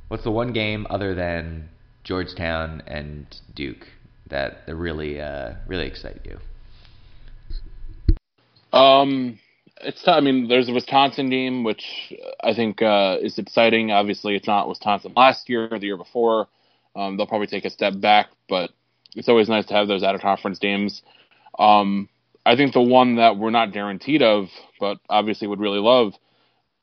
what's the one game other than Georgetown and Duke that, that really uh, really excite you? Um, it's I mean, there's a Wisconsin game which I think uh, is exciting. Obviously, it's not Wisconsin last year or the year before. Um, they'll probably take a step back, but it's always nice to have those out of conference games. Um, I think the one that we're not guaranteed of, but obviously would really love,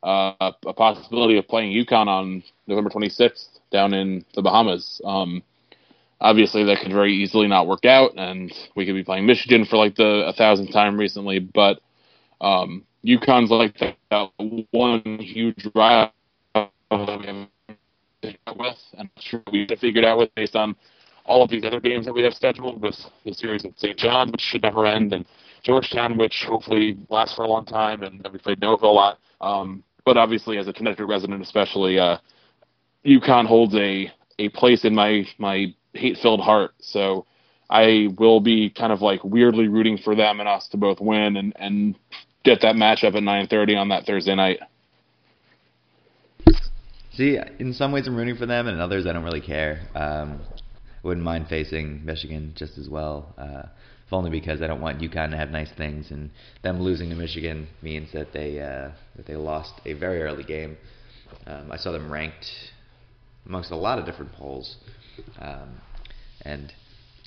uh, a possibility of playing UConn on November 26th down in the Bahamas. Um, obviously, that could very easily not work out, and we could be playing Michigan for like the a thousandth time recently. But um, UConn's like that, that one huge haven't with, and I'm sure we figured out with based on all of these other games that we have scheduled with the series at St. John, which should never end, and Georgetown, which hopefully lasts for a long time, and we played Nova a lot. Um, but obviously, as a Connecticut resident, especially, uh, UConn holds a a place in my my hate filled heart. So I will be kind of like weirdly rooting for them and us to both win and and get that matchup at 9:30 on that Thursday night. See, in some ways I'm rooting for them, and in others I don't really care. Um, wouldn't mind facing Michigan just as well. Uh, if only because I don't want UConn to have nice things, and them losing to Michigan means that they uh, that they lost a very early game. Um, I saw them ranked amongst a lot of different polls, um, and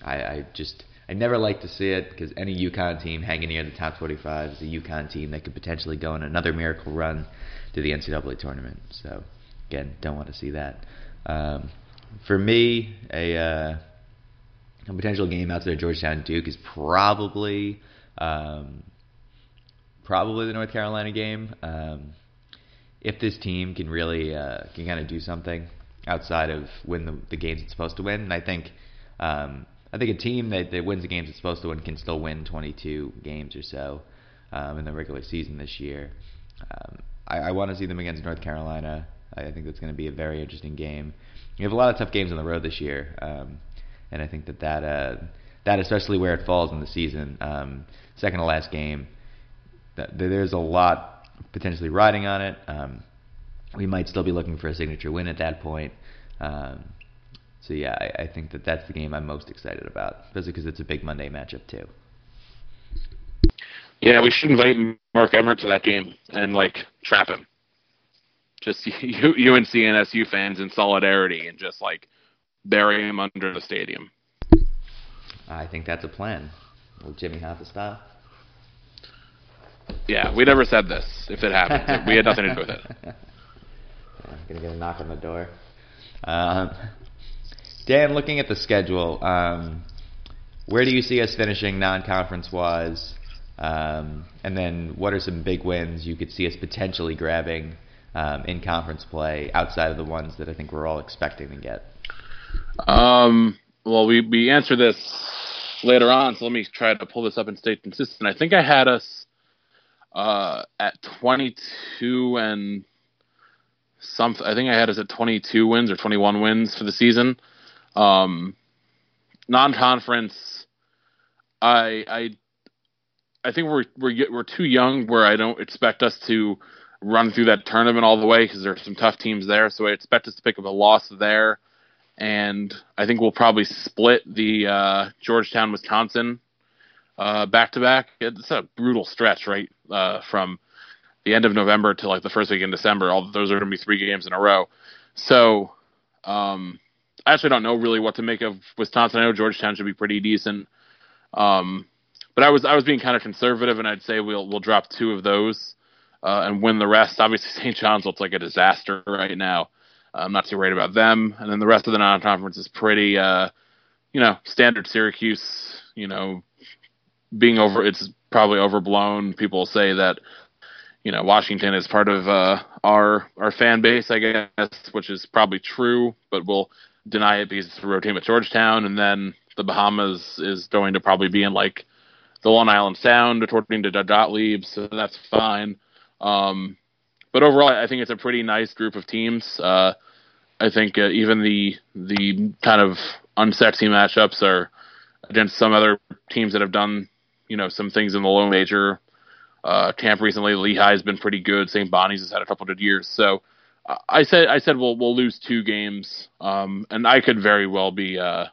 I, I just I never like to see it because any UConn team hanging near the top 25 is a UConn team that could potentially go on another miracle run to the NCAA tournament. So again, don't want to see that. Um, for me, a uh, a potential game outside of Georgetown Duke is probably um, probably the North Carolina game. Um, if this team can really uh, can kind of do something outside of win the, the games it's supposed to win, and I think um, I think a team that, that wins the games it's supposed to win can still win 22 games or so um, in the regular season this year. Um, I, I want to see them against North Carolina. I think that's going to be a very interesting game. You have a lot of tough games on the road this year. Um, and I think that that uh, that especially where it falls in the season, um, second to last game, that, there's a lot potentially riding on it. Um, we might still be looking for a signature win at that point. Um, so yeah, I, I think that that's the game I'm most excited about, especially because it's a big Monday matchup too. Yeah, we should invite Mark Emmert to that game and like trap him. Just UNC and SU fans in solidarity and just like bury him under the stadium. I think that's a plan. Little Jimmy Hoffa style. Yeah, we never said this. If it happened, we had nothing to do with it. Yeah, gonna get a knock on the door. Um, Dan, looking at the schedule, um, where do you see us finishing non-conference wise? Um, and then, what are some big wins you could see us potentially grabbing um, in conference play outside of the ones that I think we're all expecting to get? Um, well, we we answer this later on, so let me try to pull this up and stay consistent. I think I had us uh, at 22 and something. I think I had us at 22 wins or 21 wins for the season. Um, non-conference, I I I think we're we're we're too young where I don't expect us to run through that tournament all the way because there's some tough teams there. So I expect us to pick up a loss there, and I think we'll probably split the uh, Georgetown Wisconsin back to back. It's a brutal stretch, right, uh, from the end of November to like the first week in December. All those are going to be three games in a row. So um, I actually don't know really what to make of Wisconsin. I know Georgetown should be pretty decent. Um, but I was I was being kind of conservative, and I'd say we'll we'll drop two of those uh, and win the rest. Obviously, St. John's looks like a disaster right now. I'm not too worried about them, and then the rest of the non-conference is pretty, uh, you know, standard Syracuse. You know, being over, it's probably overblown. People say that, you know, Washington is part of uh, our our fan base, I guess, which is probably true, but we'll deny it because it's team at Georgetown, and then the Bahamas is going to probably be in like the Long Island Sound, according to Gottlieb, so that's fine. Um, but overall, I think it's a pretty nice group of teams. Uh, I think uh, even the the kind of unsexy matchups are against some other teams that have done you know some things in the low major. Uh, camp recently, Lehigh has been pretty good. St. Bonnie's has had a couple good years. So I said I said we'll we'll lose two games, um, and I could very well be uh,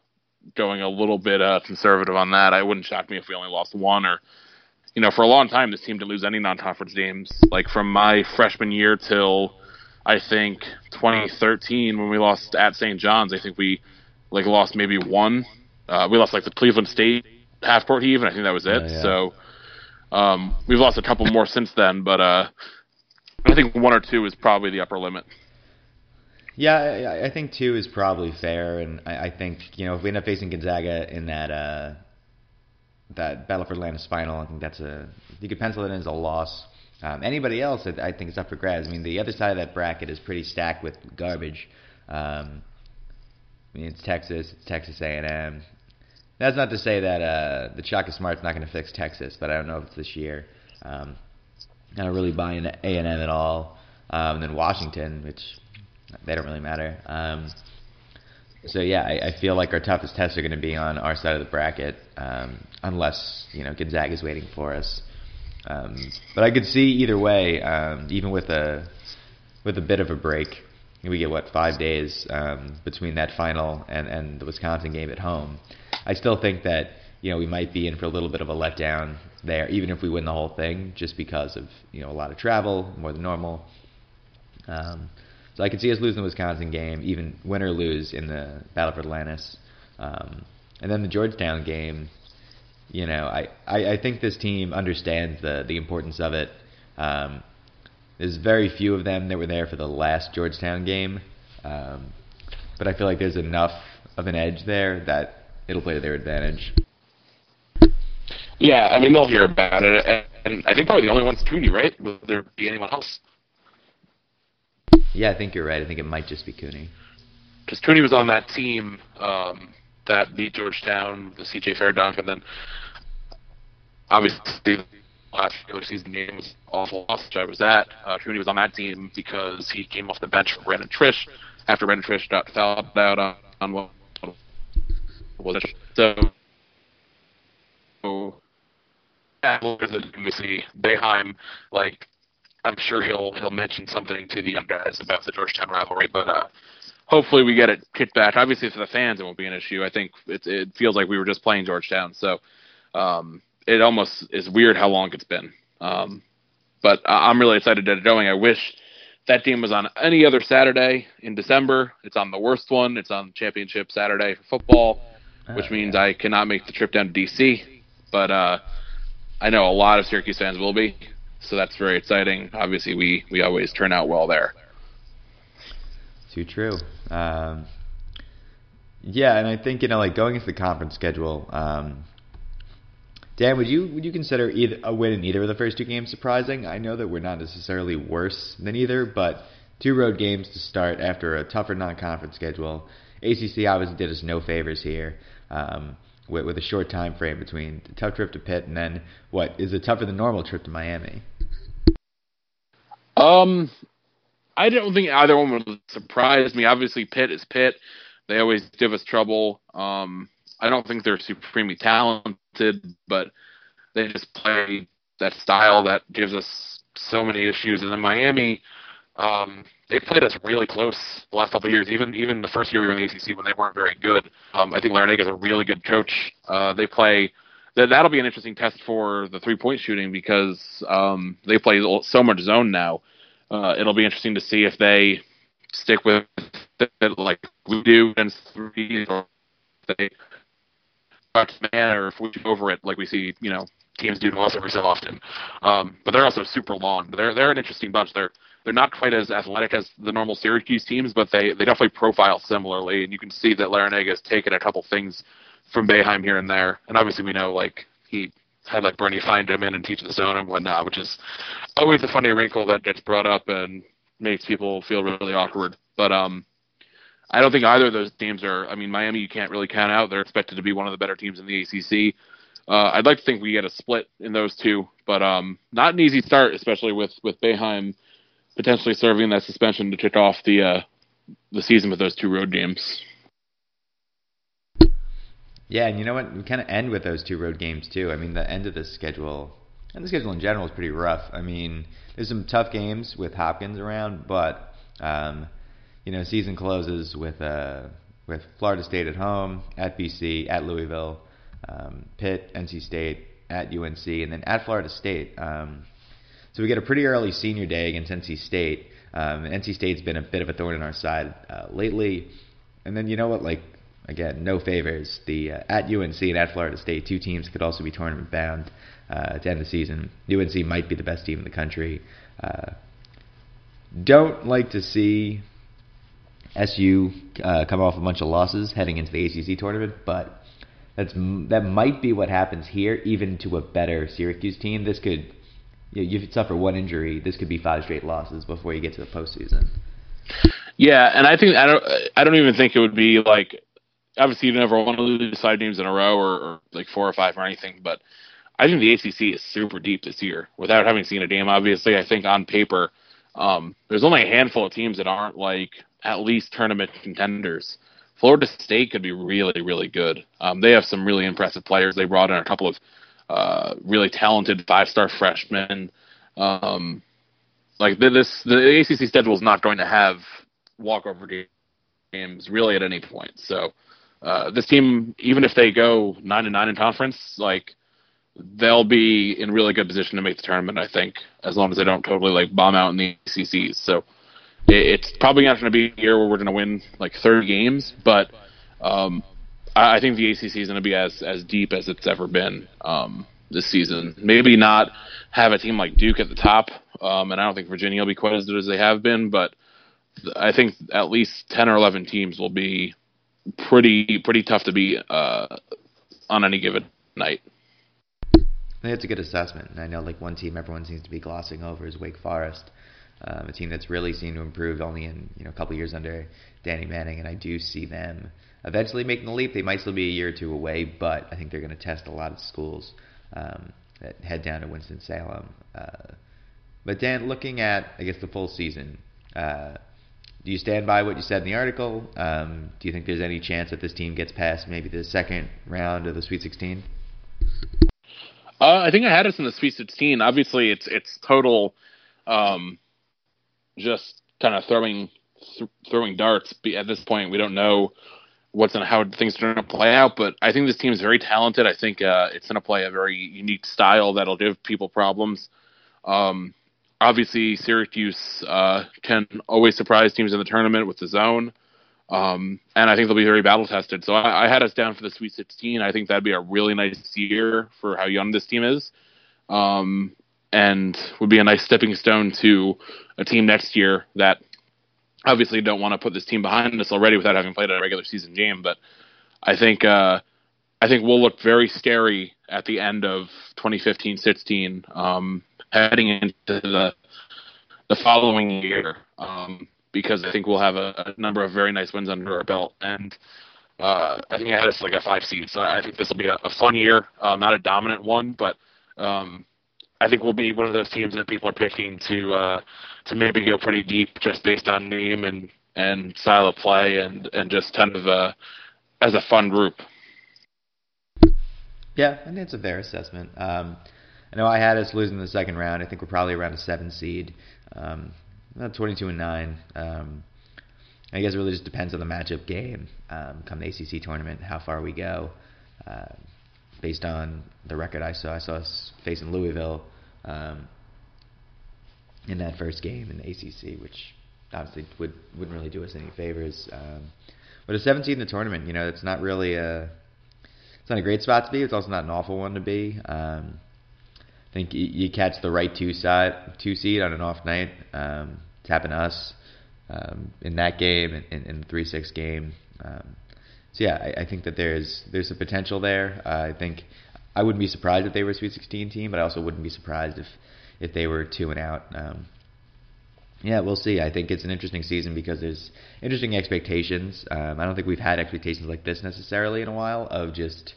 going a little bit uh, conservative on that. I wouldn't shock me if we only lost one or, you know, for a long time this team didn't lose any non-conference games. Like from my freshman year till I think 2013 when we lost at St. John's, I think we like lost maybe one. Uh, we lost like the Cleveland State half court heave, and I think that was it. yeah. So um, we've lost a couple more since then, but uh, I think one or two is probably the upper limit. Yeah, I, think two is probably fair, and I, think you know if we end up facing Gonzaga in that uh, that Battle for Atlantis final, I think that's a you could pencil it in as a loss. Um, anybody else, I, I think it's up for grabs. I mean, the other side of that bracket is pretty stacked with garbage. Um, I mean, it's Texas, it's Texas A&M. That's not to say that uh, the Shaka Smart's not going to fix Texas, but I don't know if it's this year. Um, I don't really buy into A&M at all. Um, and then Washington, which they don't really matter. Um, so yeah, I, I, feel like our toughest tests are going to be on our side of the bracket, um, unless you know Gonzaga is waiting for us. Um, but I could see either way, um, even with a with a bit of a break. We get what five days um, between that final and, and the Wisconsin game at home. I still think that you know we might be in for a little bit of a letdown there, even if we win the whole thing, just because of you know a lot of travel more than normal. Um, so I could see us losing the Wisconsin game, even win or lose in the Battle for Atlantis. Um, and then the Georgetown game, you know, I, I, I think this team understands the, the importance of it. Um, there's very few of them that were there for the last Georgetown game, um, but I feel like there's enough of an edge there that it'll play to their advantage. Yeah, I mean they'll hear about it, and I think probably the only one's Cooney, right? Will there be anyone else? Yeah, I think you're right. I think it might just be Cooney. Because Cooney was on that team um, that beat Georgetown, the CJ Fair dunk, and then obviously last regular season game was awful loss, which I was at. Uh, Cooney was on that team because he came off the bench for Brandon Triche after Brandon Triche got fouled out on, on what was it? So, so yeah, we see Boeheim like I'm sure he'll he'll mention something to the young guys about the Georgetown rivalry, but uh, hopefully we get it kicked back. Obviously, for the fans, it won't be an issue. I think it it feels like we were just playing Georgetown, so um, it almost is weird how long it's been. Um, but I'm really excited to get it going. I wish that game was on any other Saturday in December. It's on the worst one. It's on Championship Saturday for football, which oh, means. I cannot make the trip down to DC. But uh, I know a lot of Syracuse fans will be so that's very exciting. Obviously, we we always turn out well there. Too true. Um, yeah, and I think you know, like going into the conference schedule. Um, Dan, would you would you consider either a win in either of the first two games surprising? I know that we're not necessarily worse than either, but two road games to start after a tougher non-conference schedule. ACC obviously did us no favors here. Um, with, with a short time frame between a tough trip to Pitt and then what is a tougher than normal trip to Miami. Um, I don't think either one would surprise me. Obviously, Pitt is Pitt; they always give us trouble. Um, I don't think they're supremely talented, but they just play that style that gives us so many issues. And then Miami, um, they played us really close the last couple of years. Even even the first year we were in the ACC when they weren't very good. Um, I think Larrañaga is a really good coach. Uh, they play. That that'll be an interesting test for the three point shooting because um, they play so much zone now. Uh, it'll be interesting to see if they stick with it like we do and three, or if they man, or if we over it like we see, you know, teams do to us every so often. Um, but they're also super long. They're they're an interesting bunch. They're they're not quite as athletic as the normal Syracuse teams, but they they definitely profile similarly. And you can see that Larrañaga has taken a couple things from Boeheim here and there. And obviously we know like he had like Bernie find him in and teach the zone and whatnot, which is always a funny wrinkle that gets brought up and makes people feel really awkward. But um, I don't think either of those teams are. I mean, Miami you can't really count out. They're expected to be one of the better teams in the ACC. Uh, I'd like to think we get a split in those two, but um, not an easy start, especially with with Boeheim potentially serving that suspension to kick off the uh, the season with those two road games. Yeah, and you know what? We kind of end with those two road games too. I mean, the end of the schedule and the schedule in general is pretty rough. I mean, there's some tough games with Hopkins around, but um, you know, season closes with uh, with Florida State at home, at BC, at Louisville, um, Pitt, NC State, at UNC, and then at Florida State. Um, so we get a pretty early senior day against NC State. Um, NC State's been a bit of a thorn in our side uh, lately. And then you know what? Like again, no favors. The uh, at UNC and at Florida State, two teams could also be tournament bound uh, to end the season. UNC might be the best team in the country. Uh, don't like to see SU uh, come off a bunch of losses heading into the ACC tournament, but that's that might be what happens here, even to a better Syracuse team. This could you, you suffer one injury, this could be five straight losses before you get to the postseason. Yeah, and I think I don't I don't even think it would be like obviously you never want to lose five games in a row or, or like four or five or anything, but I think the ACC is super deep this year. Without having seen a game, obviously, I think on paper, um, there's only a handful of teams that aren't like at least tournament contenders. Florida State could be really, really good. Um, they have some really impressive players. They brought in a couple of uh, really talented five-star freshmen. Um, like this, the ACC schedule is not going to have walkover games really at any point. So uh, this team, even if they go nine and nine in conference, like they'll be in really good position to make the tournament. I think as long as they don't totally like bomb out in the ACCs. So it's probably not going to be a year where we're going to win like 30 games, but um, I think the ACC is going to be as as deep as it's ever been um, this season. Maybe not have a team like Duke at the top, um, and I don't think Virginia will be quite as good as they have been, but I think at least 10 or 11 teams will be pretty pretty tough to beat uh, on any given night. I think it's a good assessment. And I know like one team everyone seems to be glossing over is Wake Forest um, a team that's really seemed to improve only in you know a couple years under Danny Manning, and I do see them eventually making the leap. They might still be a year or two away, but I think they're going to test a lot of schools um, that head down to Winston Salem. Uh, but Dan, looking at I guess the full season, uh, do you stand by what you said in the article? Um, do you think there's any chance that this team gets past maybe the second round of the Sweet 16? Uh, I think I had us in the Sweet 16. Obviously, it's it's total um, just kind of throwing th- throwing darts. At this point, we don't know what's and how things are going to play out. But I think this team is very talented. I think uh, it's going to play a very unique style that'll give people problems. Um, obviously, Syracuse uh, can always surprise teams in the tournament with the zone. Um, and I think they'll be very battle tested. So I, I, had us down for the Sweet 16. I think that'd be a really nice year for how young this team is. Um, and would be a nice stepping stone to a team next year that obviously don't want to put this team behind us already without having played a regular season game. But I think uh, I think we'll look very scary at the end of 2015-16, um, heading into the the following year, um, because I think we'll have a, a, number of very nice wins under our belt and. Uh, I think I had us like a five seed, so I think this will be a, a fun year. Uh, not a dominant one, but um, I think we'll be one of those teams that people are picking to uh, to maybe go pretty deep just based on name and and style of play and and just kind of uh, as a fun group. Yeah, I think it's a fair assessment. Um, I know I had us losing the second round. I think we're probably around a seven seed, um, 22 and nine. Um, I guess it really just depends on the matchup game um, come the ACC tournament, how far we go. Uh, based on the record I saw, I saw us facing Louisville um, in that first game in the ACC, which obviously would wouldn't really do us any favors. Um, but a 17 in the tournament, you know, it's not really a it's not a great spot to be. It's also not an awful one to be. Um, I think you, catch the right two side two seed on an off night. Um, it's happened to us um, in that game, in, in the three six game. Um, so yeah, I, I think that there's there's a potential there. Uh, I think I wouldn't be surprised if they were a Sweet 16 team, but I also wouldn't be surprised if if they were two and out. Um, yeah, we'll see. I think it's an interesting season because there's interesting expectations. Um, I don't think we've had expectations like this necessarily in a while. Of just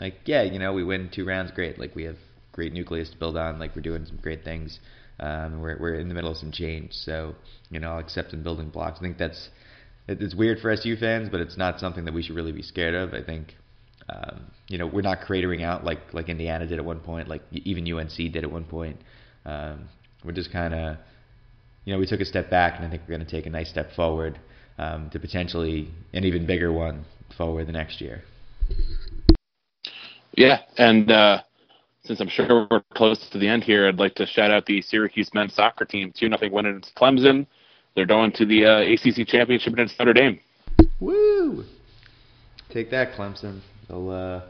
like, yeah, you know, we win two rounds, great. Like we have great nucleus to build on. Like we're doing some great things. Um, we're we're in the middle of some change, so you know, accepting building blocks. I think that's it's weird for SU fans, but it's not something that we should really be scared of. I think um, you know we're not cratering out like like Indiana did at one point, like even UNC did at one point. Um, we're just kind of you know we took a step back, and I think we're going to take a nice step forward um, to potentially an even bigger one forward the next year. Yeah, and uh, since I'm sure we're close to the end here, I'd like to shout out the Syracuse men's soccer team, two nothing win against Clemson. They're going to the uh, ACC championship against Notre Dame. Woo! Take that, Clemson. They'll, uh,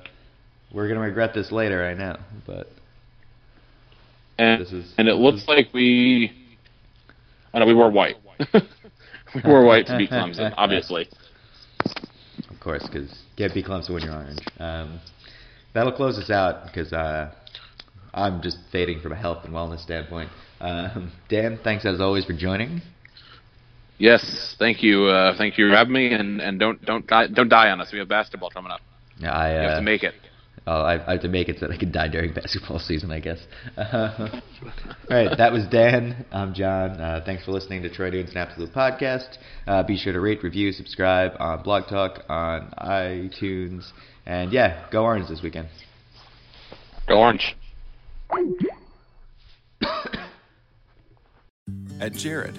we're gonna regret this later, I know, but and this is, and it looks is... like we. I know we wore white. we wore white to beat Clemson, obviously. Of course, because can't beat Clemson when you're orange. Um, that'll close us out because uh, I'm just fading from a health and wellness standpoint. Um, Dan, thanks as always for joining. Yes, thank you. Uh, thank you for having me, and, and don't don't die, don't die on us. We have basketball coming up. Yeah, I uh, you have to uh, make it. Oh, I, I, have to make it so that I can die during basketball season, I guess. Uh, all right, that was Dan. I'm John. Uh, thanks for listening to Troy Nunes Absolute Podcast. Uh, be sure to rate, review, subscribe on Blog Talk, on iTunes, and yeah, go Orange this weekend. Go Orange. At Jared,